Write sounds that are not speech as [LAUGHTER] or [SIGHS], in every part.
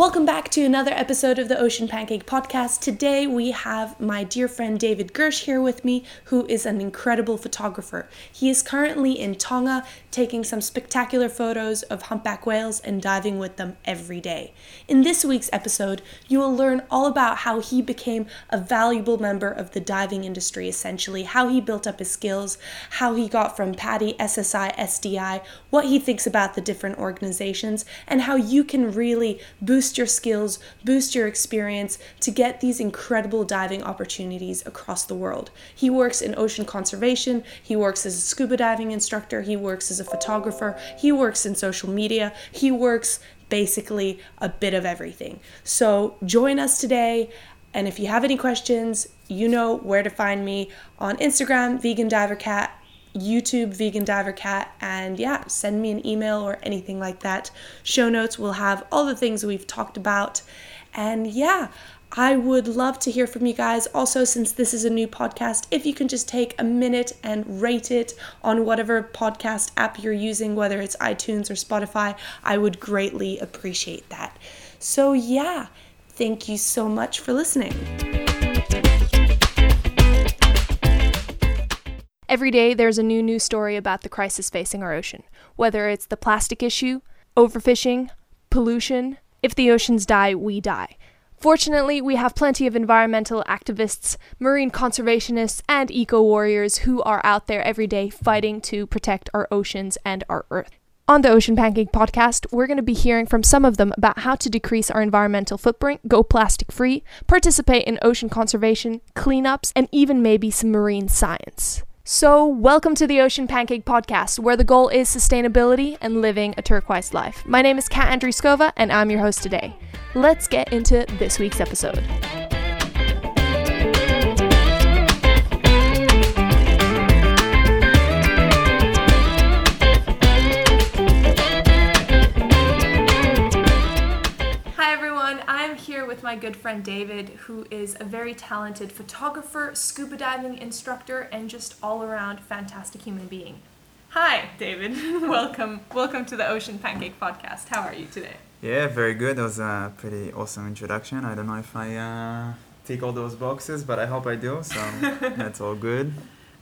Welcome back to another episode of the Ocean Pancake Podcast. Today we have my dear friend David Gersh here with me, who is an incredible photographer. He is currently in Tonga taking some spectacular photos of humpback whales and diving with them every day. In this week's episode, you will learn all about how he became a valuable member of the diving industry, essentially, how he built up his skills, how he got from PADI, SSI, SDI, what he thinks about the different organizations, and how you can really boost boost your skills, boost your experience to get these incredible diving opportunities across the world. He works in ocean conservation, he works as a scuba diving instructor, he works as a photographer, he works in social media, he works basically a bit of everything. So join us today. And if you have any questions, you know where to find me on Instagram, Vegan Diver Cat, YouTube Vegan Diver Cat, and yeah, send me an email or anything like that. Show notes will have all the things we've talked about. And yeah, I would love to hear from you guys. Also, since this is a new podcast, if you can just take a minute and rate it on whatever podcast app you're using, whether it's iTunes or Spotify, I would greatly appreciate that. So, yeah, thank you so much for listening. Every day, there's a new news story about the crisis facing our ocean, whether it's the plastic issue, overfishing, pollution. If the oceans die, we die. Fortunately, we have plenty of environmental activists, marine conservationists, and eco warriors who are out there every day fighting to protect our oceans and our Earth. On the Ocean Pancake podcast, we're going to be hearing from some of them about how to decrease our environmental footprint, go plastic free, participate in ocean conservation, cleanups, and even maybe some marine science. So, welcome to the Ocean Pancake Podcast, where the goal is sustainability and living a turquoise life. My name is Kat Andriskova, and I'm your host today. Let's get into this week's episode. With my good friend David, who is a very talented photographer, scuba diving instructor, and just all around fantastic human being. Hi, David. [LAUGHS] welcome, welcome to the Ocean Pancake Podcast. How are you today? Yeah, very good. That was a pretty awesome introduction. I don't know if I uh, tick all those boxes, but I hope I do. So [LAUGHS] that's all good.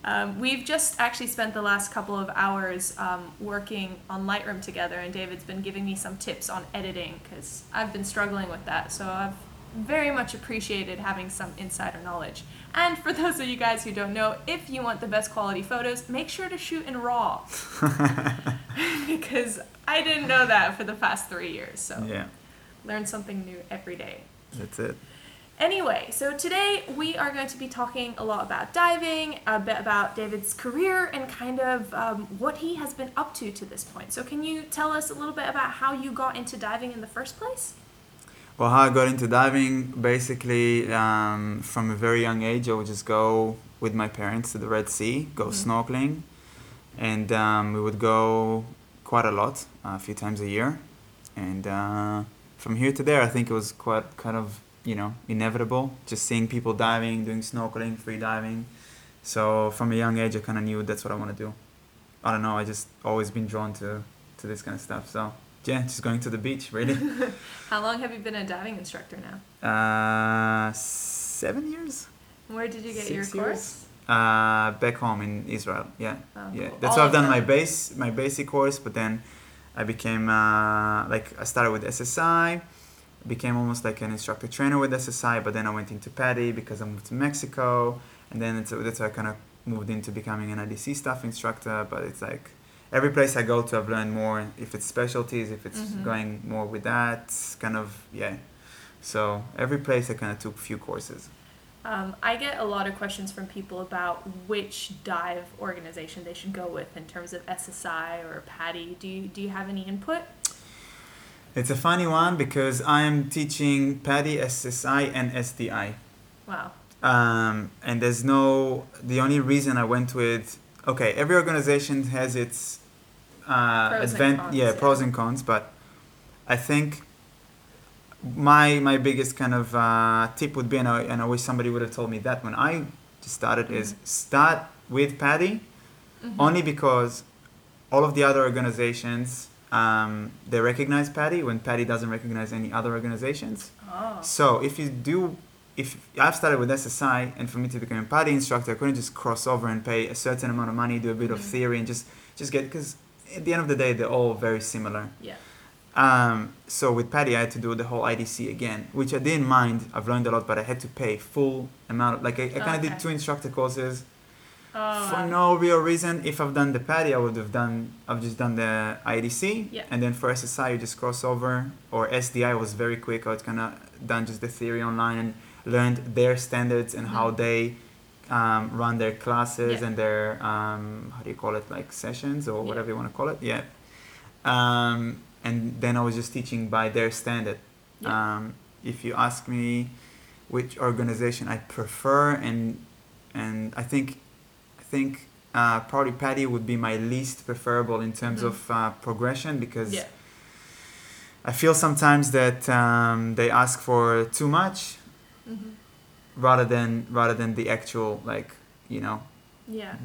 Um, we've just actually spent the last couple of hours um, working on Lightroom together, and David's been giving me some tips on editing because I've been struggling with that. So I've very much appreciated having some insider knowledge. And for those of you guys who don't know, if you want the best quality photos, make sure to shoot in RAW. [LAUGHS] because I didn't know that for the past three years. So yeah. learn something new every day. That's it. Anyway, so today we are going to be talking a lot about diving, a bit about David's career, and kind of um, what he has been up to to this point. So, can you tell us a little bit about how you got into diving in the first place? Well, how I got into diving, basically, um, from a very young age, I would just go with my parents to the Red Sea, go mm-hmm. snorkeling, and um, we would go quite a lot, uh, a few times a year. And uh, from here to there, I think it was quite kind of you know inevitable just seeing people diving doing snorkeling free diving so from a young age i kind of knew that's what i want to do i don't know i just always been drawn to to this kind of stuff so yeah just going to the beach really. [LAUGHS] How long have you been a diving instructor now? Uh seven years. Where did you get Six your course? Uh back home in israel yeah. Oh, yeah. Cool. that's All why i've done my base my basic course but then i became uh like i started with ssi became almost like an instructor trainer with SSI, but then I went into PADI because I moved to Mexico, and then it's, that's how I kind of moved into becoming an IDC staff instructor. But it's like every place I go to, I've learned more. If it's specialties, if it's mm-hmm. going more with that, kind of yeah. So every place I kind of took a few courses. Um, I get a lot of questions from people about which dive organization they should go with in terms of SSI or PADI. Do you do you have any input? It's a funny one because I am teaching PADI, SSI, and SDI. Wow. Um, and there's no, the only reason I went with, okay, every organization has its uh, pros advan- yeah, yeah, pros and cons, but I think my my biggest kind of uh, tip would be, and I, and I wish somebody would have told me that when I started, mm-hmm. is start with PADI, mm-hmm. only because all of the other organizations um, they recognize PADI when PADI doesn't recognize any other organizations. Oh. So if you do, if I've started with SSI, and for me to become a PADI instructor, I couldn't just cross over and pay a certain amount of money, do a bit of Mhm. theory, and just just get because at the end of the day they're all very similar. Yeah. Um, so with PADI, I had to do the whole IDC again, which I didn't mind. I've learned a lot, but I had to pay full amount. Of, like I, I kind of Okay. did two instructor courses Oh. for no real reason. If I've done the PADI, I would have done. I've just done the IDC, Yeah. and then for SSI, you just cross over. Or SDI was very quick. I was kind of done just the theory online and learned their standards and how Mhm. they um, run their classes Yeah. and their um, how do you call it, like sessions or Yeah. whatever you want to call it. Yeah. Um, and then I was just teaching by their standard. Yeah. Um, if you ask me which organization I prefer, and and I think I think uh, probably PADI would be my least preferable in terms Mhm. of uh, progression because Yeah. I feel sometimes that um, they ask for too much Mhm. rather than rather than the actual like you know Yeah.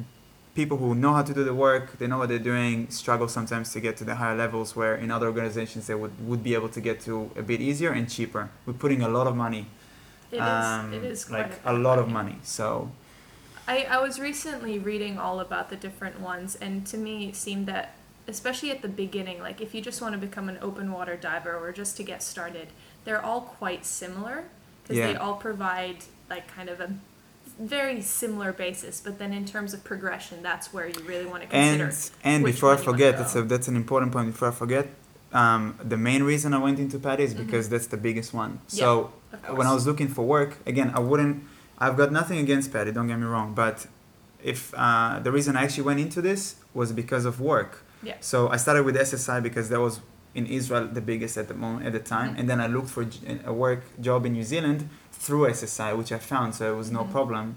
people who know how to do the work, they know what they're doing, struggle sometimes to get to the higher levels where in other organizations they would, would be able to get to a bit easier and cheaper. We're putting a lot of money. It is. um, it is like a, a lot of money. So I, I was recently reading all about the different ones, and to me, it seemed that, especially at the beginning, like if you just want to become an open water diver or just to get started, they're all quite similar because they all provide like kind of a very similar basis. But then in terms of progression, that's where you really want to consider. and and before I one you wanna forget, that's a, that's an important point. Before I forget, um, the main reason I went into PADI is Mhm. because that's the biggest one. So of when I was looking for work, again, I wouldn't. I've got nothing against PADI. Don't get me wrong, but if uh, the reason I actually went into this was because of work. Yeah. So I started with SSI because that was in Israel the biggest at the moment at the time, Mhm. and then I looked for a work job in New Zealand through SSI, which I found, so it was no Mhm. problem.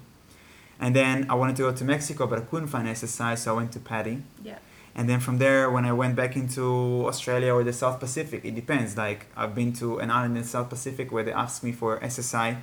And then I wanted to go to Mexico, but I couldn't find SSI, so I went to PADI. yeah. And then from there, when I went back into Australia or the South Pacific, it depends. Like I've been to an island in the South Pacific where they asked me for SSI,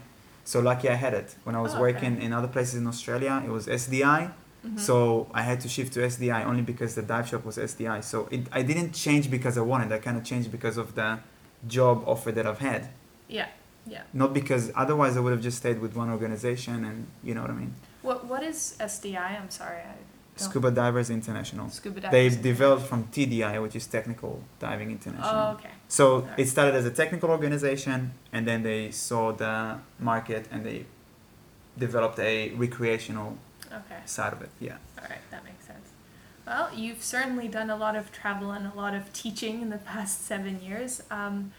so lucky I had it. When I was Oh, okay. working in other places in Australia, it was SDI, Mhm. so I had to shift to SDI only because the dive shop was SDI. So it, I didn't change because I wanted. I kind of changed because of the job offer that I've had, yeah, yeah. not because otherwise I would have just stayed with one organization and you know what I mean. What what is SDI? I'm sorry, I don't. Scuba Divers International. Scuba divers. They've developed from TDI, which is Technical Diving International. Oh, okay. So it started as a technical organization, and then they saw the market and they developed a recreational Okay. side of it. Yeah. All right, that makes sense. Well, you've certainly done a lot of travel and a lot of teaching in the past seven years. Um,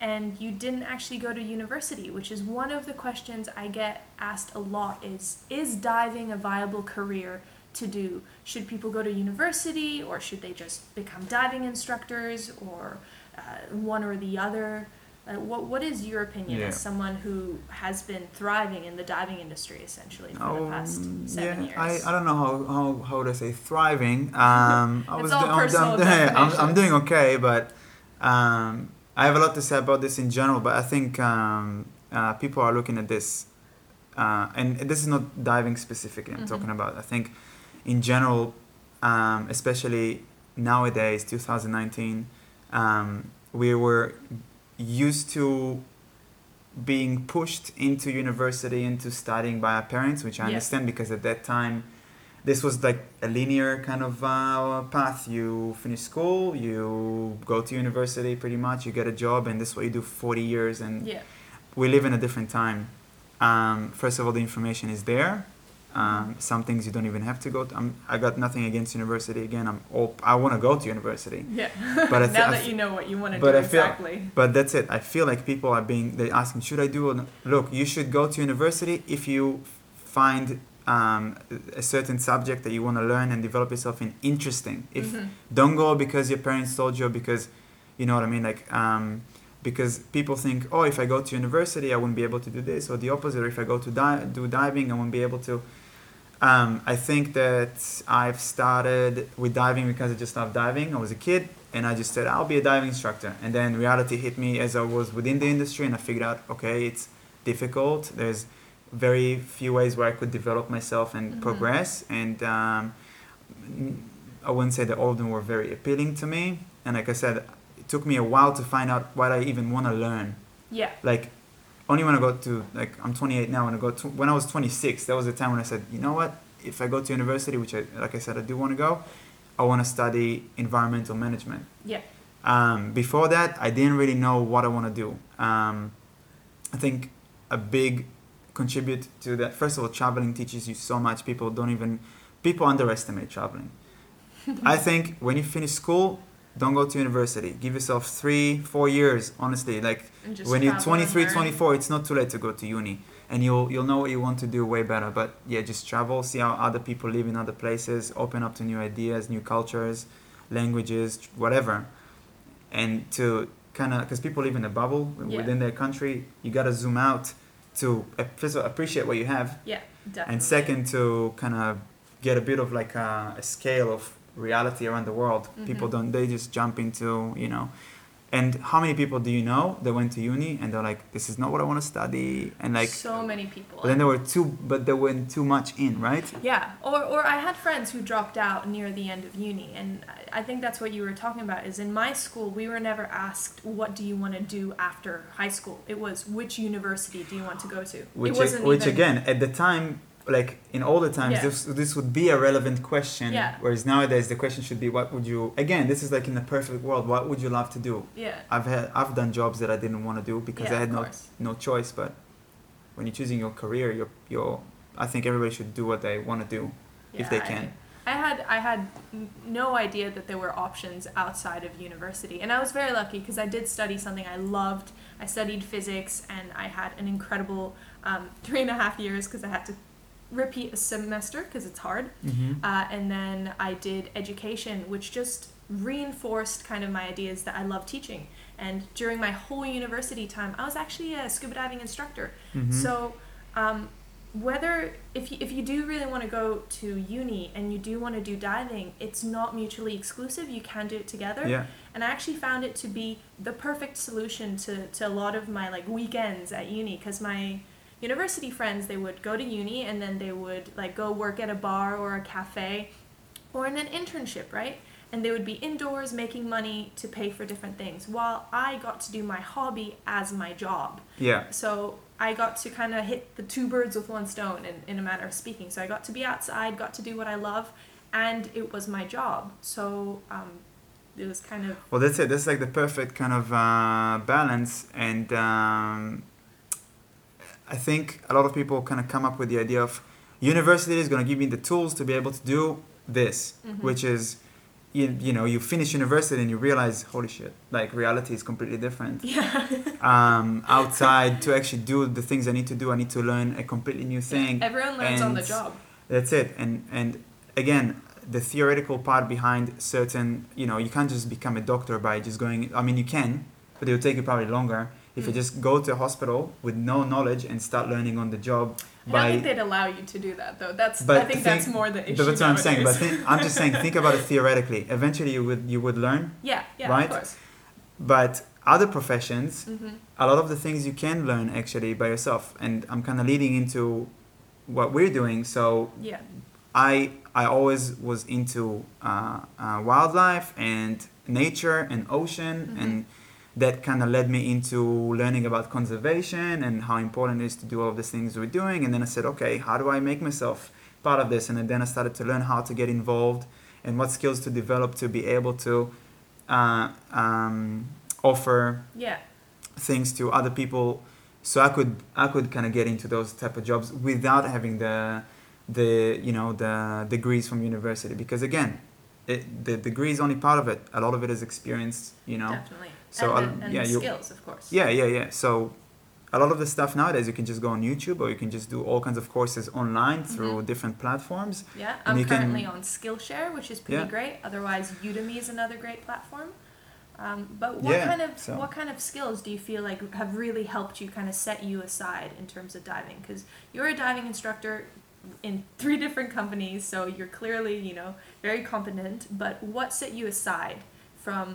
and you didn't actually go to university, which is one of the questions I get asked a lot is is diving a viable career to do? Should people go to university or should they just become diving instructors or uh, one or the other? Uh, what what is your opinion Yeah. as someone who has been thriving in the diving industry essentially for the past Um, seven yeah, years? I, I don't know how, how, how to say thriving. Um, [LAUGHS] I was all I'm, personal I'm, [LAUGHS] I'm, I'm doing okay, but um, I have a lot to say about this in general. But I think um, uh, people are looking at this, uh, and this is not diving specifically. I'm Mhm. talking about. I think in general, um, especially nowadays, 2019, um, we were used to being pushed into university into studying by our parents which i Yes. understand because at that time this was like a linear kind of uh, path you finish school you go to university pretty much you get a job and this is what you do 40 years and yeah. we live in a different time um, first of all the information is there um, some things you don't even have to go to. I'm, I got nothing against university. Again, I'm all, I want to go to university. Yeah. [LAUGHS] But I thi- now that f- you know what you want to do I feel- exactly. But that's it. I feel like people are being they asking, should I do? Or Look, you should go to university if you find um, a certain subject that you want to learn and develop yourself in interesting. If Mhm. don't go because your parents told you, because you know what I mean, like um, because people think, oh, if I go to university, I wouldn't be able to do this, or the opposite. Or if I go to di- do diving, I won't be able to. Um, I think that I've started with diving because I just love diving. I was a kid and I just said I'll be a diving instructor. And then reality hit me as I was within the industry and I figured out okay, it's difficult. There's very few ways where I could develop myself and Mhm. progress. And um, I wouldn't say that all of them were very appealing to me. And like I said, it took me a while to find out what I even want to learn. Yeah. Like, only when I got to like I'm 28 now. When I got to, when I was 26, that was the time when I said, you know what? If I go to university, which I like I said I do want to go, I want to study environmental management. Yeah. Um, before that, I didn't really know what I want to do. Um, I think a big contribute to that. First of all, traveling teaches you so much. People don't even people underestimate traveling. [LAUGHS] I think when you finish school, don't go to university. Give yourself three, four years. Honestly, like when you're 23, 24, it's not too late to go to uni, and you'll you'll know what you want to do way better. But yeah, just travel, see how other people live in other places, open up to new ideas, new cultures, languages, whatever, and to kind of because people live in a bubble Yeah. within their country, you gotta zoom out to uh, first of all, appreciate what you have, Yeah. Definitely. and second to kind of get a bit of like a, a scale of reality around the world. People Mhm. don't they just jump into you know. And how many people do you know that went to uni and they're like, this is not what I want to study, and like, so many people. but then there were too, but they went too much in, right? Yeah, or, or I had friends who dropped out near the end of uni, and I- I think that's what you were talking about. Is in my school we were never asked what do you want to do after high school. It was which university do you want to go to. Which, it wasn't which even, again, at the time, like in older times, Yeah. this this would be a relevant question. Yeah. Whereas nowadays, the question should be, what would you? Again, this is like in the perfect world. What would you love to do? Yeah, I've had I've done jobs that I didn't want to do because Yeah, I had no course. no choice. But when you're choosing your career, you're you're I think everybody should do what they want to do if they can. I, I had I had no idea that there were options outside of university, and I was very lucky because I did study something I loved. I studied physics, and I had an incredible um, three and a half years because I had to repeat a semester because it's hard. Mm-hmm. Uh, and then I did education, which just reinforced kind of my ideas that I love teaching. And during my whole university time, I was actually a scuba diving instructor. Mm-hmm. So, um, whether if you, if you do really want to go to uni and you do want to do diving, it's not mutually exclusive. You can do it together. yeah. And I actually found it to be the perfect solution to, to a lot of my like weekends at uni because my university friends they would go to uni and then they would like go work at a bar or a cafe or in an internship, right? And they would be indoors making money to pay for different things while I got to do my hobby as my job. Yeah. So I got to kind of hit the two birds with one stone in, in a manner of speaking. So I got to be outside, got to do what I love, and it was my job. So um, it was kind of Well, that's it. That's like the perfect kind of uh, balance, and um, I think a lot of people kind of come up with the idea of university is going to give me the tools to be able to do this, Mhm. which is, you, you know, you finish university and you realize, holy shit, like reality is completely different. yeah. [LAUGHS] Um, outside to actually do the things I need to do, I need to learn a completely new thing. Everyone learns on the job. That's it. And and again, the theoretical part behind certain, you know, you can't just become a doctor by just going. I mean, you can, but it will take you probably longer if you Mm. just go to a hospital with no knowledge and start learning on the job. I don't think they'd allow you to do that though. That's But I think think- that's more the issue. but that's what I'm saying. But think, I'm just saying, think about it [LAUGHS] theoretically. Eventually, you would you would learn. yeah, yeah, right? of course. But other professions, hmm a lot of the things you can learn actually by yourself. And I'm kind of leading into what we're doing. So Yeah, I I always was into uh, uh, wildlife and nature and ocean, Mhm. and that kind of led me into learning about conservation and how important it is to do all of these things we're doing. And then I said, okay, how do I make myself part of this? And then I started to learn how to get involved and what skills to develop to be able to uh, um, offer yeah, things to other people so i could i could kind of get into those type of jobs without having the the you know the degrees from university because again it, the degree is only part of it a lot of it is experience you know definitely. So, and the, and yeah, the you- skills, of course. yeah yeah yeah so a lot of the stuff nowadays you can just go on youtube or you can just do all kinds of courses online through Mhm. different platforms Yeah, And I'm you can- currently on Skillshare, which is pretty Yeah. great. Otherwise, Udemy is another great platform. Um, but what Yeah, kind of so- what kind of skills do you feel like have really helped you kind of set you aside in terms of diving? Because you're a diving instructor in three [LAUGHS] different companies, so you're clearly you know very competent. But what set you aside from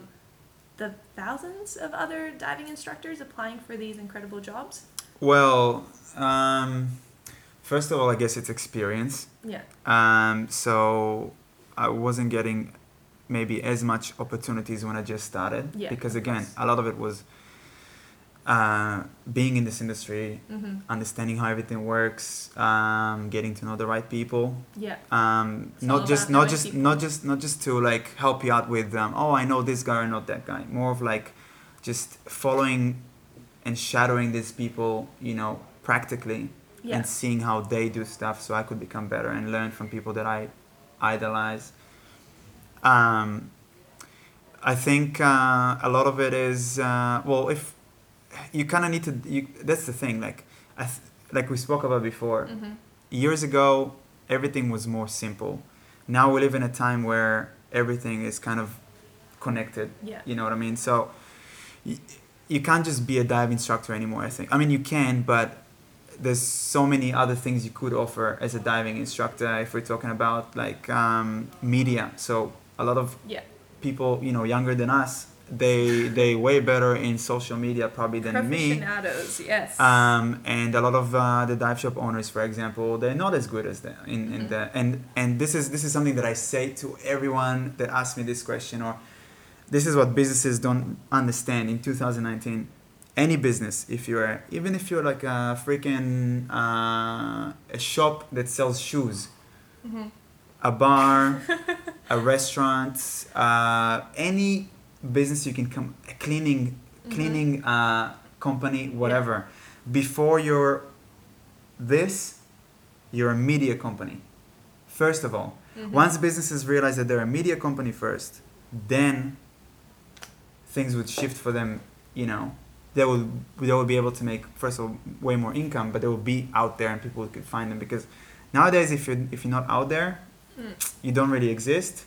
the thousands of other diving instructors applying for these incredible jobs? well um, first of all i guess it's experience Yeah. Um, so I wasn't getting maybe as much opportunities when I just started. Yeah, because again, a lot of it was uh, being in this industry, Mm-hmm. understanding how everything works, um, getting to know the right people. Yeah. Um, it's not just not just people. not just not just to like help you out with um, oh I know this guy or not that guy. More of like just following and shadowing these people, you know, practically Yeah. and seeing how they do stuff so I could become better and learn from people that I idolize. Um, I think uh, a lot of it is uh, well, if you kind of need to, you, that's the thing. Like, I th- like we spoke about before. Mm-hmm. Years ago, everything was more simple. Now we live in a time where everything is kind of connected. Yeah. You know what I mean? So y- you can't just be a dive instructor anymore, I think. I mean, you can, but there's so many other things you could offer as a diving instructor if we're talking about like um, media. So a lot of Yeah. people, you know, younger than us, they they way better in social media probably than me. Yes. Um, and a lot of uh, the dive shop owners, for example, they're not as good as the in, in Mhm. the and and this is this is something that I say to everyone that asks me this question or this is what businesses don't understand in 2019. Any business, if you're even if you're like a freaking uh, a shop that sells shoes, Mhm. a bar, [LAUGHS] a restaurant, uh, any business you can come, a cleaning, Mhm. cleaning uh, company, whatever. Before you're this, you're a media company. First of all, Mhm. once businesses realize that they're a media company first, then things would shift for them. You know, they will they will be able to make first of all way more income, but they will be out there and people could find them because nowadays if you're if you're not out there, Mm. you don't really exist,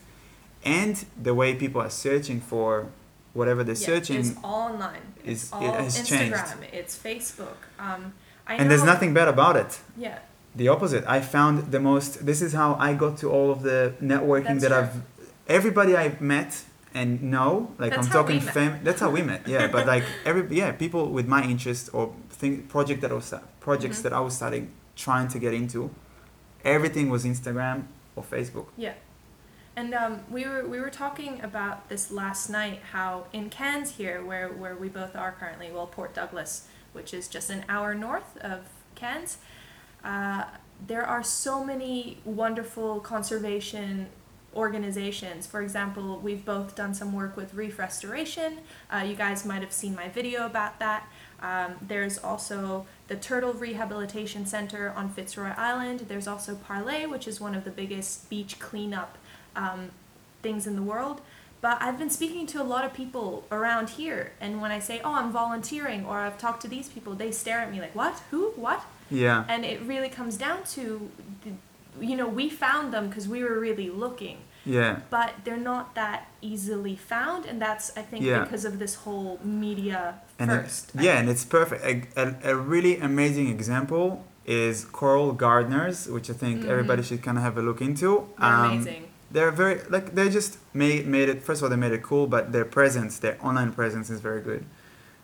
and the way people are searching for whatever they're Yeah, searching, It's all online. It's is- all it has changed. Instagram. It's Facebook. Um, I and there's nothing bad about it. Yeah. The opposite. I found the most. This is how I got to all of the networking That's that true. I've. Everybody I've met and know, like That's I'm talking fam. That's how we met. Yeah, [LAUGHS] but like every yeah people with my interest or thing project that I was projects Mhm. that I was starting trying to get into, everything was Instagram or Facebook. Yeah. And um, we were we were talking about this last night. How in Cairns here, where where we both are currently, well, Port Douglas, which is just an hour north of Cairns, uh, there are so many wonderful conservation organizations. For example, we've both done some work with Reef Restoration. Uh, you guys might have seen my video about that. Um, there's also the Turtle Rehabilitation Center on Fitzroy Island. There's also Parley, which is one of the biggest beach cleanup um, things in the world. But I've been speaking to a lot of people around here, and when I say, "Oh, I'm volunteering," or "I've talked to these people," they stare at me like, "What? Who? What?" Yeah. And it really comes down to, the, you know, we found them because we were really looking, Yeah. but they're not that easily found, and that's I think Yeah. because of this whole media and first. It, yeah, and it's perfect. A, a, a really amazing example is Coral Gardeners, which I think Mhm. everybody should kind of have a look into. They're Um, amazing. They're very like they just made made it. First of all, they made it cool, but their presence, their online presence, is very good,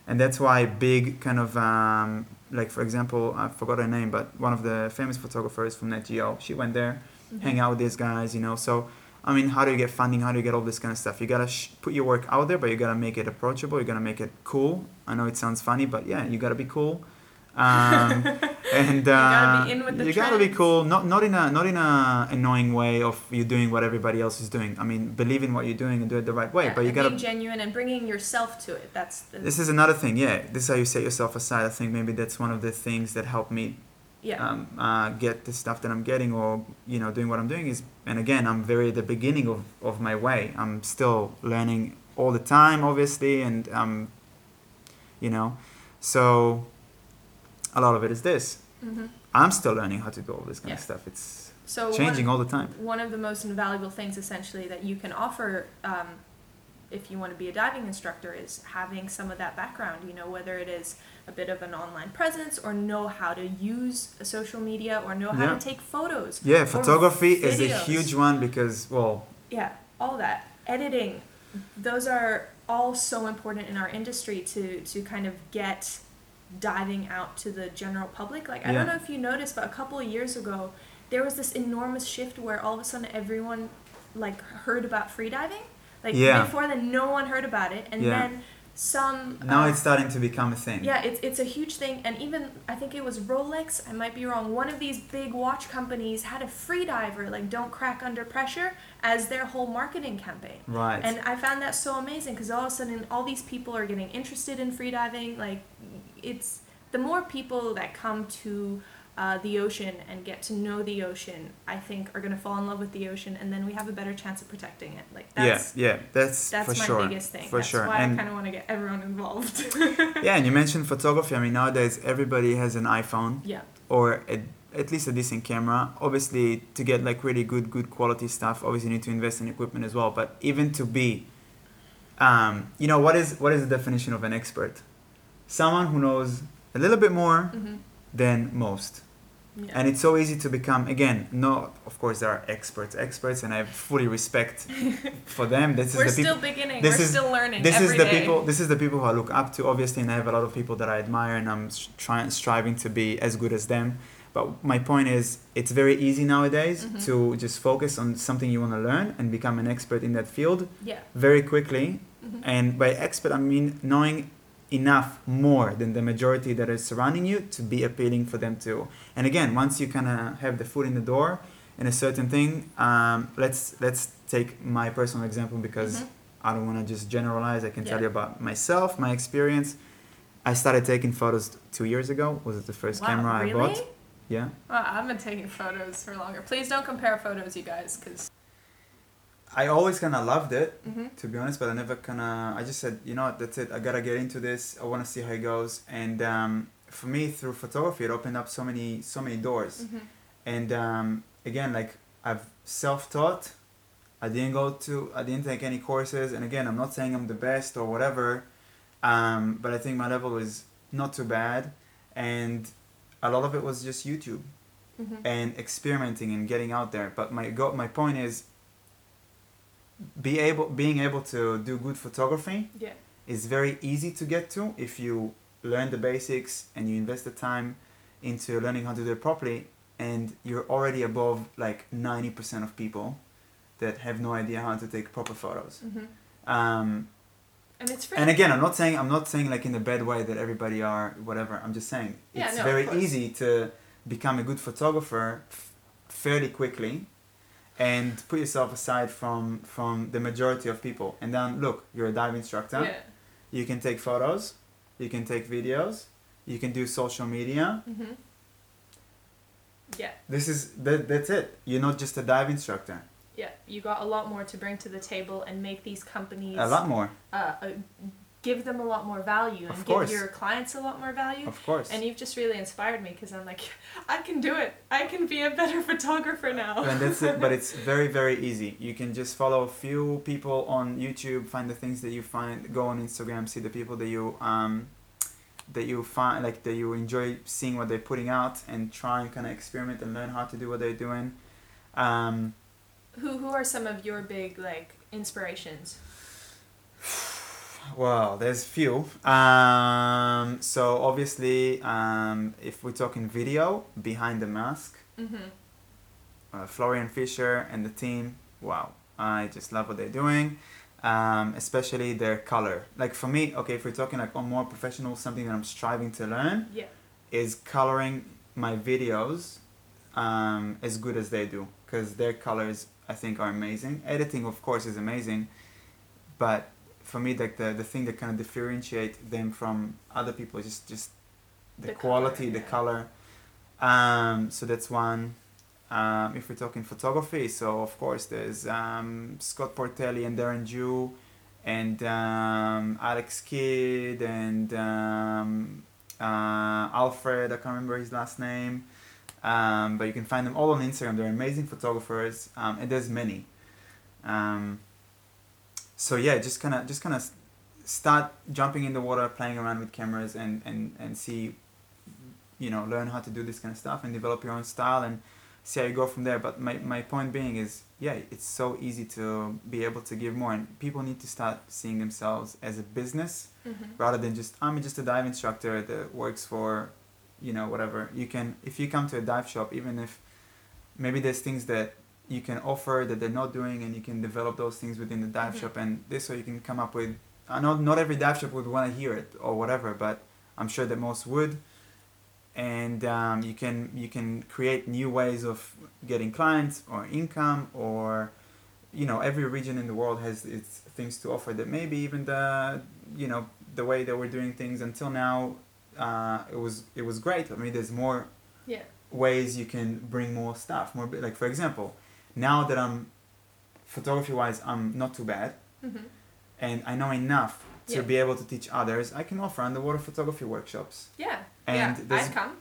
and that's why big kind of um, like for example, I forgot her name, but one of the famous photographers from Nat Geo, she went there, Mhm. hang out with these guys, you know. So, I mean, how do you get funding? How do you get all this kind of stuff? You gotta sh- put your work out there, but you gotta make it approachable. You gotta make it cool. I know it sounds funny, but yeah, you gotta be cool. [LAUGHS] Um, and uh, gotta be in with the you gotta be cool. Not not in a not in a annoying way of you doing what everybody else is doing. I mean, believe in what you're doing and do it the right way. Yeah, but you gotta being genuine and bringing yourself to it. That's the this is another thing, yeah. This is how you set yourself aside. I think maybe that's one of the things that helped me yeah. um, uh, get the stuff that I'm getting or you know doing what I'm doing is. And again, I'm very at the beginning of, of my way. I'm still learning all the time, obviously, and um, you know, so a lot of it is this. hmm I'm still learning how to do all this kind of stuff. It's So changing all the time. one of the most invaluable things, essentially, that you can offer um, if you want to be a diving instructor is having some of that background. You know, whether it is a bit of an online presence or know how to use social media or know how Yeah. to take photos. Yeah, photography is a huge one because well, Yeah, all that. Editing, those are all so important in our industry to to kind of get diving out to the general public. Like I don't know if you noticed, but a couple of years ago, there was this enormous shift where all of a sudden everyone like heard about freediving. Like Yeah. before then, no one heard about it, and Yeah. then some. Now uh, it's starting to become a thing. Yeah, it's, it's a huge thing, and even I think it was Rolex. I might be wrong. One of these big watch companies had a free diver, like "Don't crack under pressure," as their whole marketing campaign. Right. And I found that so amazing because all of a sudden, all these people are getting interested in free diving. Like, it's the more people that come to uh, the ocean and get to know the ocean, I think are gonna fall in love with the ocean, and then we have a better chance of protecting it. Like that's yeah, yeah, that's, that's my sure. biggest thing. For that's sure. why and I kind of want to get everyone involved. [LAUGHS] yeah, and you mentioned photography. I mean, nowadays everybody has an iPhone yeah. or a, at least a decent camera. Obviously, to get like really good, good quality stuff, obviously you need to invest in equipment as well. But even to be, um, you know, what is what is the definition of an expert? Someone who knows a little bit more Mm-hmm. than most. Yeah. And it's so easy to become again. No, of course there are experts, experts, and I have fully respect [LAUGHS] for them. This We're is the still people. beginning. this We're is- still learning. This is the day. people. This is the people who I look up to. Obviously, and I have a lot of people that I admire, and I'm trying, striving to be as good as them. But my point is, it's very easy nowadays Mhm. to just focus on something you want to learn and become an expert in that field Yeah. very quickly. Mhm. And by expert, I mean knowing enough more than the majority that is surrounding you to be appealing for them too. And again, once you kind of have the foot in the door in a certain thing, um, let's let's take my personal example because Mhm. I don't want to just generalize. I can tell you about myself, my experience. I started taking photos two years ago. Was it the first Wow, camera really? I bought? Yeah. Well, I've been taking photos for longer. Please don't compare photos, you guys, because. I always kind of loved it. Mm-hmm. to be honest, but I never kind of. I just said, you know, what, that's it. I gotta get into this. I want to see how it goes. And um, for me, through photography, it opened up so many, so many doors. Mm-hmm. And um, again, like I've self-taught. I didn't go to. I didn't take any courses. And again, I'm not saying I'm the best or whatever, um, but I think my level is not too bad. And a lot of it was just YouTube Mm-hmm. and experimenting and getting out there. But my go my point is be able being able to do good photography Yeah. is very easy to get to if you learn the basics and you invest the time into learning how to do it properly and you're already above like 90% of people that have no idea how to take proper photos Mm-hmm. um, And it's free. and again i'm not saying i'm not saying like in a bad way that everybody are whatever i'm just saying Yeah, it's no, very easy to become a good photographer f- fairly quickly and put yourself aside from from the majority of people and then look you're a dive instructor Yeah. you can take photos you can take videos you can do social media Mm-hmm. Yeah. this is that, that's it you're not just a dive instructor Yeah. You got a lot more to bring to the table and make these companies. a lot more Uh, uh, give them a lot more value and give your clients a lot more value. of course And you've just really inspired me because I'm like, [LAUGHS] I can do it. I can be a better [LAUGHS] photographer now. and that's it but [LAUGHS] it's very very easy you can just follow a few people on youtube find the things that you find go on instagram see the people that you um that you find like that you enjoy seeing what they're putting out and try and kind of experiment and learn how to do what they're doing um Who Who are some of your big like inspirations? [SIGHS] well there's few um so obviously um if we're talking video behind the mask Mm-hmm. uh, Florian Fischer and the team. Wow, I just love what they're doing, um, especially their color. Like for me, okay, if we're talking like on more professional, something that I'm striving to learn Yeah. is coloring my videos um, as good as they do, because their colors I think are amazing. Editing, of course, is amazing, but for me, like the the thing that kind of differentiate them from other people is just just the, The quality, color, the yeah. color. Um, so that's one. Um, if we're talking photography, so of course there's um, Scott Portelli and Darren Jew, and um, Alex Kydd and um, uh, Alfred. I can't remember his last name, um, but you can find them all on Instagram. They're amazing photographers, um, and there's many. Um, so yeah, just kind of just kind of start jumping in the water, playing around with cameras, and and and see, you know, learn how to do this kind of stuff and develop your own style and see how you go from there. But my my point being is, yeah, it's so easy to be able to give more, and people need to start seeing themselves as a business Mm-hmm. rather than just I'm just a dive instructor that works for, you know, whatever. You can if you come to a dive shop, even if maybe there's things that you can offer that they're not doing, and you can develop those things within the dive Mhm. shop, and this way you can come up with. I know not every dive shop would want to hear it or whatever, but I'm sure that most would. And um, you can you can create new ways of getting clients or income or you know every region in the world has its things to offer that maybe even the you know the way that we're doing things until now uh, it was it was great. I mean, there's more Yeah. ways you can bring more stuff. More like for example, now that I'm photography wise, I'm not too bad, Mm-hmm. and I know enough to Yeah. be able to teach others. I can offer underwater photography workshops. Yeah. And yeah. I'd come.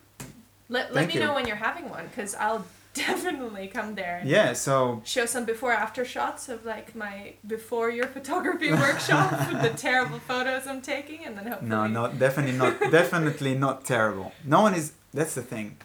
Let, let me you. know when you're having one because I'll [LAUGHS] definitely come there. and Yeah, so Show some before after shots of like my before your photography [LAUGHS] workshop, the [LAUGHS] terrible photos I'm taking, and then hopefully. no, no, definitely not, definitely not terrible. No one is. That's the thing.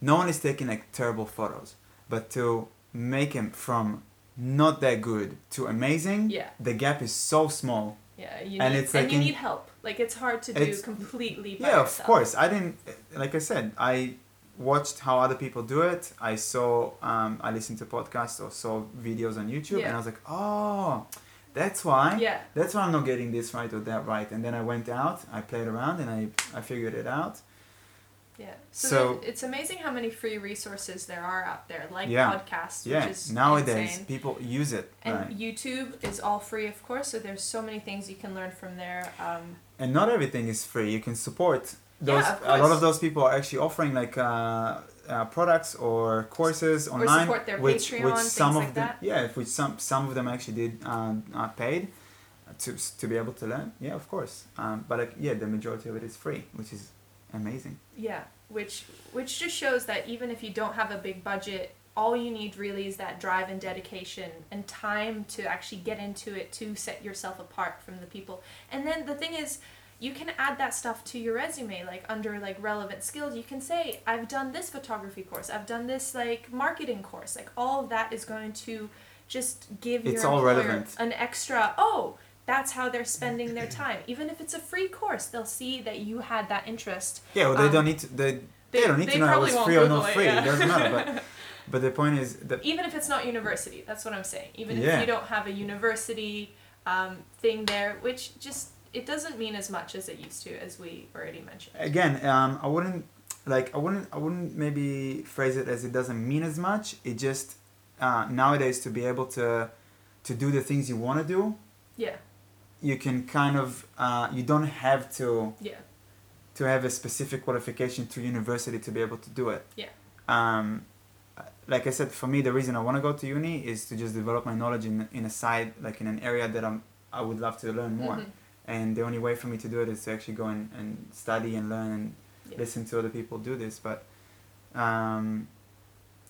No one is taking like terrible photos, but to make him from not that good to amazing, Yeah. the gap is so small. Yeah, you And need, it's and you in- need help. Like it's hard to do completely by yeah yourself. of course i didn't like i said i watched how other people do it i saw um, i listened to podcasts or saw videos on youtube and i was like oh that's why Yeah. that's why i'm not getting this right or that right and then i went out i played around and i, I figured it out Yeah. So, So- it's amazing how many free resources there are out there, like Yeah. podcasts, yeah which is nowadays insane. people use it And right? YouTube is all free, of course. So there's so many things you can learn from there. Um, and not everything is free you can support those Yeah, a lot of those people are actually offering like uh, uh, products or courses Or online support their which, Patreon, which some of like them that. yeah which some some of them actually did uh, paid to to be able to learn yeah of course um, but like yeah the majority of it is free which is amazing yeah, which which just shows that even if you don't have a big budget, all you need really is that drive and dedication and time to actually get into it to set yourself apart from the people. And then the thing is, you can add that stuff to your resume, like under like relevant skills. You can say, I've done this photography course, I've done this like marketing course. Like all of that is going to just give It's your all relevant. an extra. Oh, that's how they're spending their time. Even if it's a free course, they'll see that you had that interest. yeah well they Um, don't need to they, they, they- don't need they to know it was free or not it, free yeah. it doesn't matter but [LAUGHS] but the point is that even if it's not university that's what i'm saying even if you don't have a university um, thing there which just it doesn't mean as much as it used to as we already mentioned again um, i wouldn't like i wouldn't i wouldn't maybe phrase it as it doesn't mean as much it just uh, nowadays to be able to to do the things you want to do yeah you can kind of uh, you don't have to yeah to have a specific qualification to university to be able to do it Yeah. um, like i said for me the reason i want to go to uni is to just develop my knowledge in, in a side like in an area that i'm i would love to learn more Mhm. and the only way for me to do it is to actually go and, and study and learn and Yeah. listen to other people do this but um,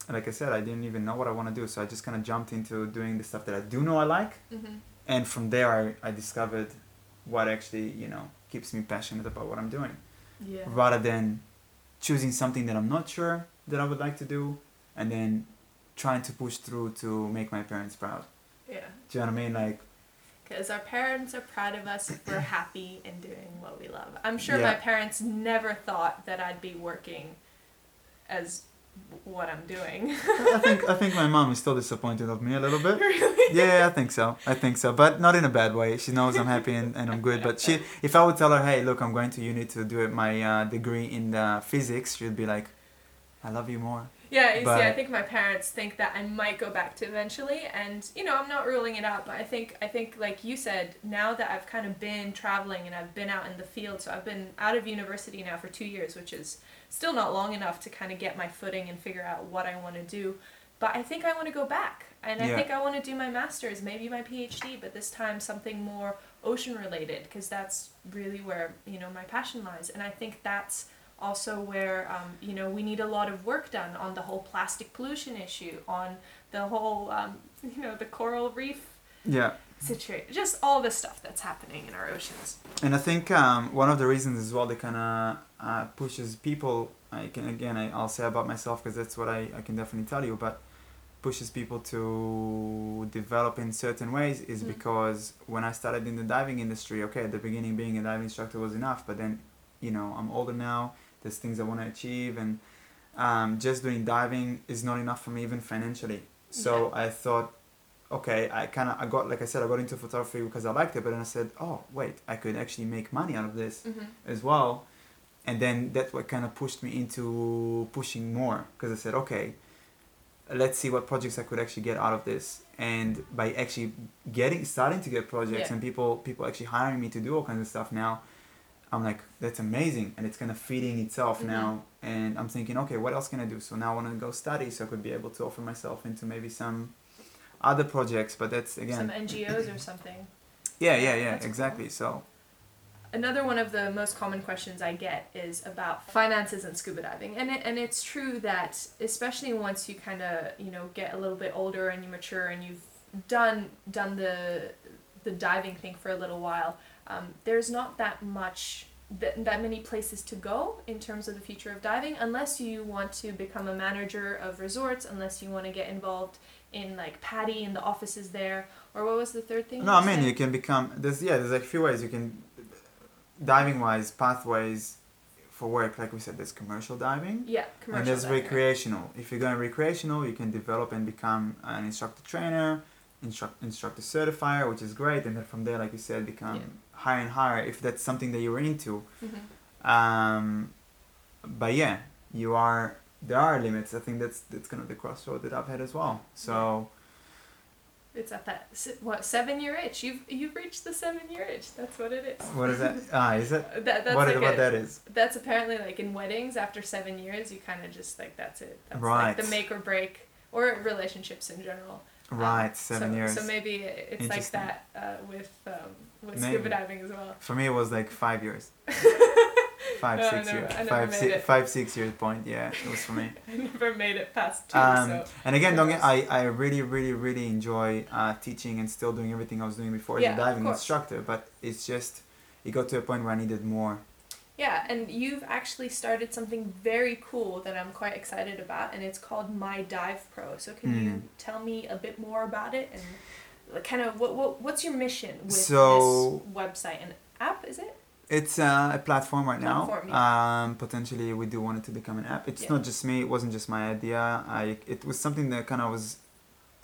like i said i didn't even know what i want to do so i just kind of jumped into doing the stuff that i do know i like Mhm. And from there I, I discovered what actually you know keeps me passionate about what i'm doing. Yeah. Rather than choosing something that i'm not sure that i would like to do and then trying to push through to make my parents proud. Yeah. Do you know what i mean? Like because our parents are proud of us if we're [COUGHS] happy and doing what we love. I'm sure Yeah. my parents never thought that i'd be working as what i'm doing. I think i think my mom is still disappointed of me a little bit. [LAUGHS] Really? Yeah i think so. I think so. But not in a bad way. She knows i'm happy and, and i'm good. But she if i would tell her hey look i'm going to uni to do it my uh, degree in uh, physics she'd be like i love you more. Yeah, you see, I think my parents think that I might go back to eventually, and you know, I'm not ruling it out. But I think, I think, like you said, now that I've kind of been traveling and I've been out in the field, so I've been out of university now for two years, which is still not long enough to kind of get my footing and figure out what I want to do. But I think I want to go back, and I Yeah. think I want to do my master's, maybe my PhD, but this time something more ocean related, because that's really where you know my passion lies, and I think that's also where um, you know we need a lot of work done on the whole plastic pollution issue on the whole um, [LAUGHS] you know the coral reef yeah situation just all the stuff that's happening in our oceans And I think um, one of the reasons as well that kind of uh, pushes people, I can again I, I'll say about myself because that's what I, I can definitely tell you, but pushes people to develop in certain ways is Mm. because when I started in the diving industry, okay, at the beginning being a diving instructor was enough, but then you know I'm older now. There's things I want to achieve, and um, just doing diving is not enough for me even financially. So I thought, okay, I kind of I got like I said I got into photography because I liked it, but then I said, oh wait, I could actually make money out of this Mhm. as well, and then that's what kind of pushed me into pushing more because I said, okay, let's see what projects I could actually get out of this, and by actually getting starting to get projects Yeah. and people people actually hiring me to do all kinds of stuff now. I'm like, that's amazing, and it's kind of feeding itself Mhm. now. And I'm thinking, okay, what else can I do? So now I want to go study, so I could be able to offer myself into maybe some other projects. But that's again, Some NGOs or something. [CLEARS THROAT] yeah, yeah, yeah, That's cool. exactly. So Another one of the most common questions I get is about finances and scuba diving. And it, and it's true that especially once you kind of, you know, get a little bit older and you mature and you've done done the the diving thing for a little while, um, there's not that much that, that many places to go in terms of the future of diving unless you want to become a manager of resorts, unless you want to get involved in like PADI and the offices there, or what was the third thing? no, I mean said? you can become there's yeah there's like a few ways you can diving wise pathways for work like we said there's commercial diving Yeah, commercial. and there's diving, recreational. If you're going recreational, you can develop and become an instructor trainer, instruct, instructor certifier, which is great. And then from there, like you said, become Yeah. Higher and higher if that's something that you're into. Mhm. Um, but yeah, you are. There are limits. I think that's that's kind of the crossroad that I've had as well. So It's at that what seven year itch. You've you've reached the seven year itch. That's what it is. what is that? [LAUGHS] ah, is it? That, that's What, like what a- that is? That's apparently like in weddings after seven years, you kind of just like that's it. That's Right. like the make or break, or relationships in general. Um, Right, seven so, years. So maybe it's like that uh, with um, with Maybe. scuba diving as well. For me, it was like five years. [LAUGHS] five, No, six never- years. Five, six, it. five, six years point. Yeah, it was for me. [LAUGHS] I never made it past two. Um, so and again, don't get, I, I really, really, really enjoy uh, teaching and still doing everything I was doing before Yeah, as a diving instructor. But it's just, it got to a point where I needed more. Yeah, and you've actually started something very cool that I'm quite excited about, and it's called My Dive Pro. So can you Mm. tell me a bit more about it and kind of what, what what's your mission with So- this website and app? Is it? It's uh, a platform right Platform, now. Um, potentially, we do want it to become an app. It's Yeah. not just me. It wasn't just my idea. I it was something that kind of was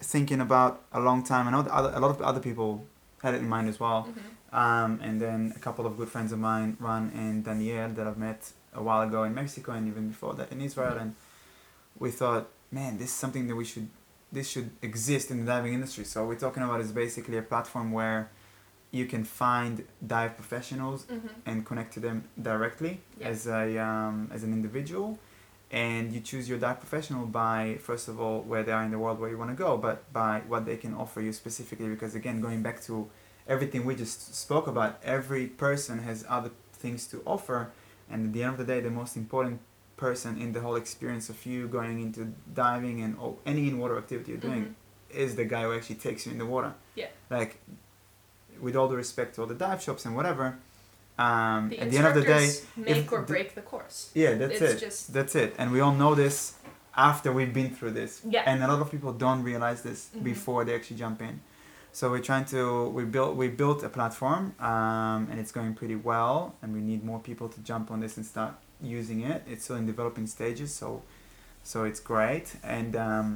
thinking about a long time. I know other, a lot of other people had it in mind as well. Mhm. Um, and then a couple of good friends of mine, Ron and Danielle, that I've met a while ago in Mexico and even before that in Israel. And we thought, man, this is something that we should, this should exist in the diving industry. So what we're talking about is basically a platform where you can find dive professionals Mhm. and connect to them directly Yeah. as a um, as an individual and you choose your dive professional by first of all where they are in the world where you want to go but by what they can offer you specifically because again going back to everything we just spoke about every person has other things to offer and at the end of the day the most important person in the whole experience of you going into diving and oh, any in water activity you're doing is the guy who actually takes you in the water Yeah. like with all the respect to all the dive shops and whatever um, The at the end of the day make or break the course. yeah that's It's it just- that's it and we all know this after we've been through this Yeah. and a lot of people don't realize this Mhm. before they actually jump in so we're trying to we built we built a platform um, and it's going pretty well and we need more people to jump on this and start using it it's still in developing stages so so it's great and um,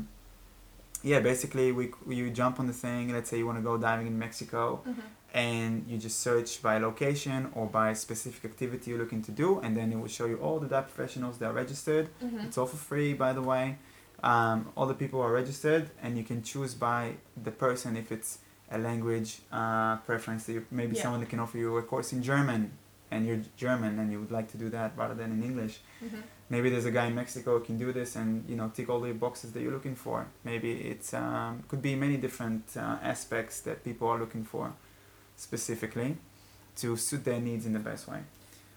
yeah basically we you jump on the thing let's say you want to go diving in mexico Mhm. and you just search by location or by specific activity you're looking to do and then it will show you all the dive professionals that are registered Mhm. it's all for free by the way um, all the people are registered and you can choose by the person if it's a language uh, preference that maybe Yeah. someone that can offer you a course in german and you're german and you would like to do that rather than in english Mhm. maybe there's a guy in Mexico who can do this and you know tick all the boxes that you're looking for. Maybe it's um, could be many different uh, aspects that people are looking for specifically to suit their needs in the best way.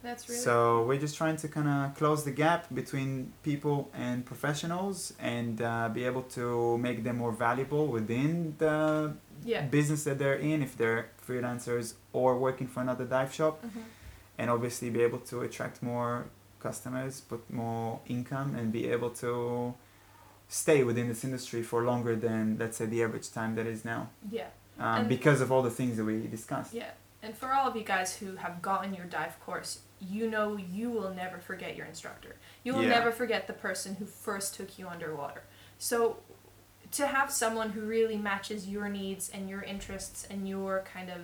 That's really So we're just trying to kind of close the gap between people and professionals and uh, be able to make them more valuable within the yeah. business that they're in if they're freelancers or working for another dive shop Mhm. and obviously be able to attract more customers, put more income, and be able to stay within this industry for longer than let's say the average time that is now, Yeah. um, because of all the things that we discussed. Yeah. And for all of you guys who have gotten your dive course, you know you will never forget your instructor. You will Yeah. never forget the person who first took you underwater. So to have someone who really matches your needs and your interests and your kind of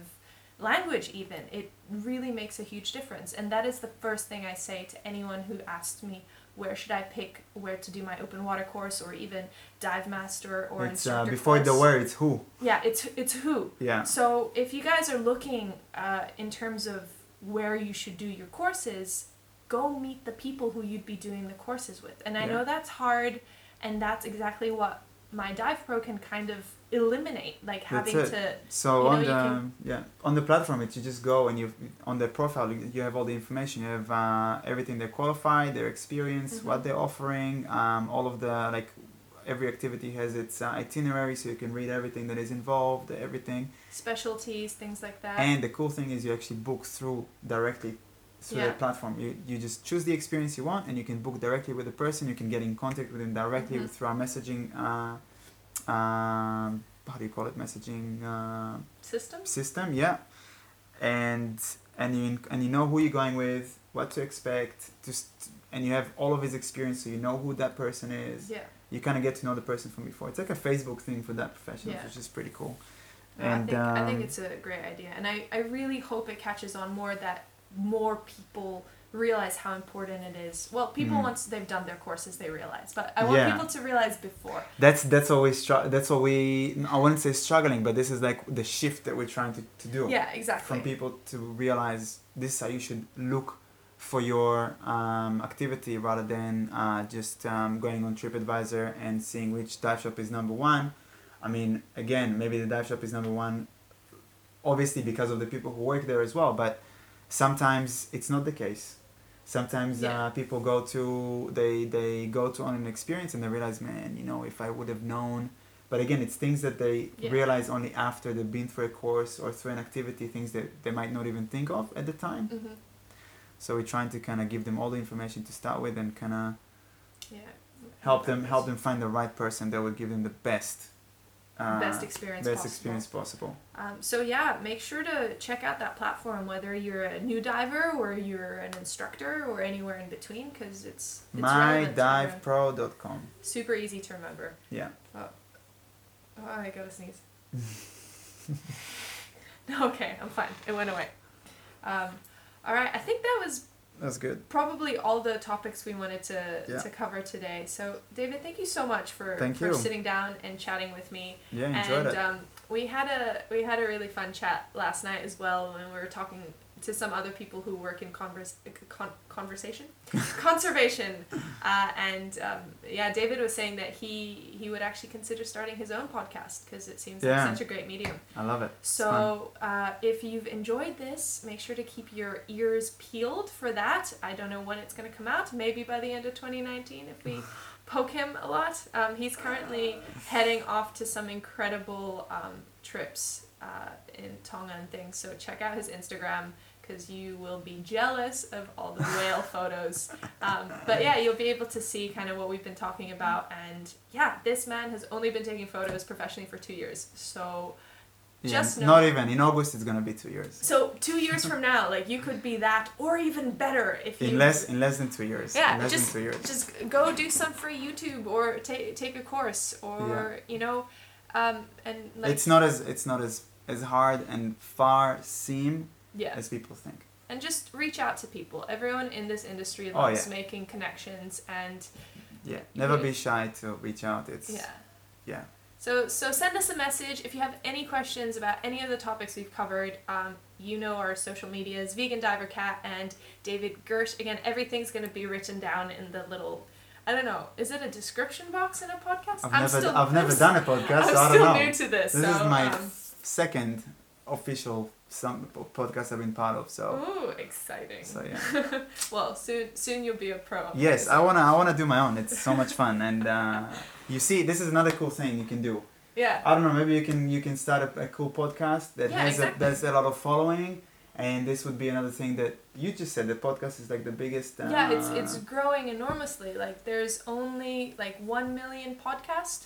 language even it really makes a huge difference and that is the first thing i say to anyone who asks me where should i pick where to do my open water course or even dive master or it's uh, instructor before the where it's who. yeah it's it's who Yeah. so if you guys are looking uh, in terms of where you should do your courses, go meet the people who you'd be doing the courses with. And I Yeah. know that's hard, and that's exactly what my Dive Pro can kind of eliminate, like having to. So You know, on you the can- yeah on the platform, it's you just go and you on their profile you, have all the information. You have uh, everything they qualify their experience, Mhm. what they're offering, um, all of the like every activity has its uh, itinerary, so you can read everything that is involved, everything. Specialties, things like that. And the cool thing is you actually book through directly through Yeah. the platform. You you just choose the experience you want, and you can book directly with the person. You can get in contact with them directly Mhm. through our messaging. Uh, um, how do you call it? Messaging. Uh, Systems? system yeah and and you and you know who you're going with what to expect just and you have all of his experience so you know who that person is Yeah. you kind of get to know the person from before it's like a facebook thing for that profession, Yeah. which is pretty cool No, and I think I think um, it's a great idea, and I, I really hope it catches on more that more people realize how important it is. Well, people Mhm. once they've done their courses they realize, but I want Yeah. people to realize before. that's that's always str- that's what we i wouldn't say struggling but this is like the shift that we're trying to, to do Yeah, exactly. from people to realize this is how you should look for your um, activity rather than uh, just um, going on TripAdvisor and seeing which dive shop is number one. I mean, again, maybe the dive shop is number one, obviously because of the people who work there as well. But sometimes it's not the case. Sometimes Yeah. uh, people go to they they go to on an experience and they realize, man, you know, if I would have known. But again, it's things that they Yeah. realize only after they've been through a course or through an activity, things that they might not even think of at the time. hmm So we're trying to kind of give them all the information to start with and kind of Yeah. help them help them find the right person that will give them the best uh, best experience best possible. experience possible. Um, so yeah, make sure to check out that platform, whether you're a new diver or you're an instructor or anywhere in between, because it's, it's relevant to everyone. MyDivePro.com. super easy to remember. Yeah. Oh, I gotta sneeze. [LAUGHS] okay, I'm fine. It went away. Um, all right, I think that was That's good. probably all the topics we wanted to Yeah. to cover today. So, David, thank you so much for Thank for you. sitting down and chatting with me. Yeah, enjoyed and it. um, we had a we had a really fun chat last night as well when we were talking to some other people who work in converse, con- conversation [LAUGHS] conservation. Uh, and um, yeah david was saying that he he would actually consider starting his own podcast because it seems Yeah. like such a great medium. I love it. So uh, if you've enjoyed this make sure to keep your ears peeled for that. I don't know when it's going to come out. Maybe by the end of 2019 if we [SIGHS] poke him a lot. Um, he's currently heading off to some incredible um, trips uh, in tonga and things. So check out his instagram because you will be jealous of all the whale [LAUGHS] photos um, but yeah you'll be able to see kind of what we've been talking about and yeah this man has only been taking photos professionally for two years so Yeah, just know- not even in August. It's gonna be two years. so two years from now, like you could be that, or even better if you In less in less than two years. Yeah, in less just than two years. just go do some free YouTube or take take a course or you know, um, and like it's not as it's not as as hard and far seem yeah, as people think. and just reach out to people. Everyone in this industry Oh, loves yeah. making connections and Yeah, never be shy to reach out. It's yeah. yeah. So so send us a message if you have any questions about any of the topics we've covered. Um, you know our social medias, Vegan Diver Cat and David Gersh. Again, everything's going to be written down in the little. I don't know. Is it a description box in a podcast? I've I'm never still, I've never I'm [LAUGHS] done a podcast, I'm so I still don't know. new to this. This so, is my um, second official some podcasts I've been part of. So ooh, exciting. so yeah. [LAUGHS] Well, soon soon you'll be a pro. Yes, I wanna I wanna do my own. It's so much fun, and uh, you see, this is another cool thing you can do. Yeah. I don't know, maybe you can you can start a, a cool podcast that Yeah, has exactly. a, there's a lot of following, and this would be another thing that you just said. The podcast is like the biggest. Uh, yeah, it's it's growing enormously. Like there's only like one million podcast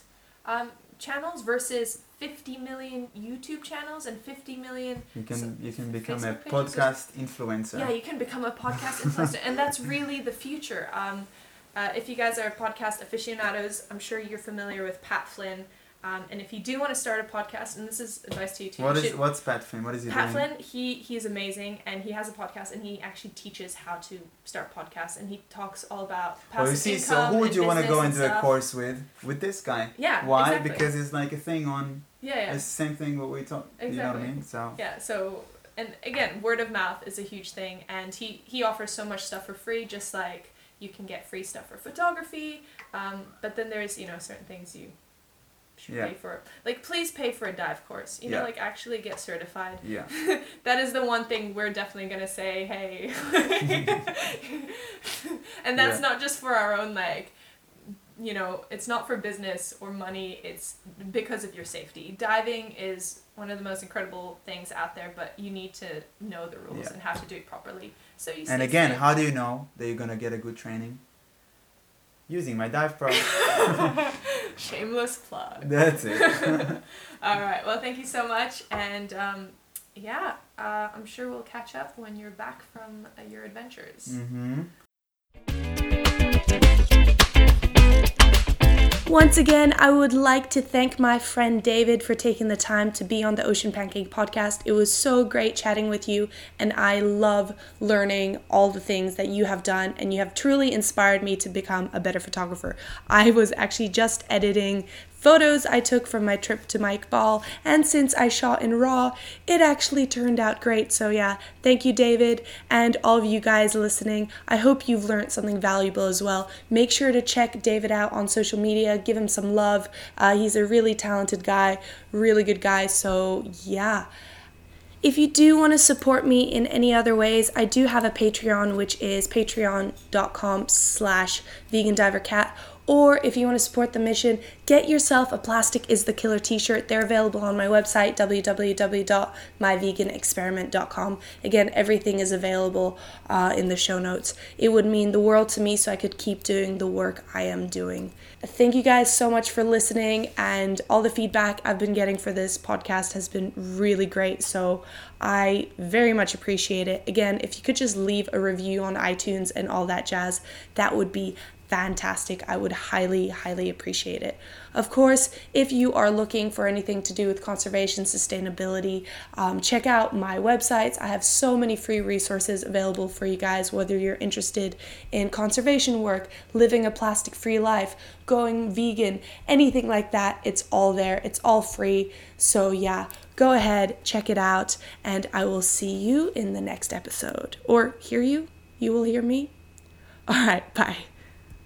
um, channels versus fifty million YouTube channels and fifty million You can so you can become a Facebook pages podcast influencer. Yeah, you can become a podcast influencer, and that's really the future. Um, uh, if you guys are podcast aficionados, I'm sure you're familiar with Pat Flynn. Um, and if you do want to start a podcast, and this is advice to you too. What you is should- what's Pat Flynn? What is he Pat doing? Flynn, he he is amazing, and he has a podcast, and he actually teaches how to start podcasts, and he talks all about passive you see, so who would you want to go into a course with? With this guy. Yeah. Why? Exactly. Because it's like a thing on. yeah, yeah, It's the same thing what we talk. You know what I Exactly. mean? So. yeah. So and again, word of mouth is a huge thing, and he he offers so much stuff for free, just like you can get free stuff for photography. Um, but then there's you know certain things you Yeah. pay for. Like please pay for a dive course. You know, Yeah. like actually get certified. Yeah. [LAUGHS] that is the one thing we're definitely gonna say hey [LAUGHS] and that's Yeah. not just for our own like you know it's not for business or money it's because of your safety diving is one of the most incredible things out there but you need to know the rules and how to do it properly so you And again, safe. how do you know that you're gonna get a good training? Using my dive pro. [LAUGHS] shameless plug That's it. [LAUGHS] all right well thank you so much and um, yeah uh, i'm sure we'll catch up when you're back from uh, your adventures mm-hmm. Once again, I would like to thank my friend David for taking the time to be on the Ocean Pancake podcast. It was so great chatting with you, and I love learning all the things that you have done, and you have truly inspired me to become a better photographer. I was actually just editing photos I took from my trip to Mike Ball, and since I shot in RAW, it actually turned out great. So, yeah, thank you, David, and all of you guys listening. I hope you've learned something valuable as well. Make sure to check David out on social media, give him some love. Uh, he's a really talented guy, really good guy. So, yeah. If you do want to support me in any other ways, I do have a Patreon, which is patreon.com slash vegan diver cat. Or if you want to support the mission, get yourself a Plastic is the Killer t shirt. They're available on my website, www.myveganexperiment.com. Again, everything is available uh, in the show notes. It would mean the world to me so I could keep doing the work I am doing. Thank you guys so much for listening, and all the feedback I've been getting for this podcast has been really great. So I very much appreciate it. Again, if you could just leave a review on iTunes and all that jazz, that would be fantastic. I would highly, highly appreciate it. Of course, if you are looking for anything to do with conservation, sustainability, um, check out my websites. I have so many free resources available for you guys, whether you're interested in conservation work, living a plastic free life, going vegan, anything like that. It's all there, it's all free. So, yeah, go ahead, check it out, and I will see you in the next episode. Or hear you. You will hear me. All right, bye.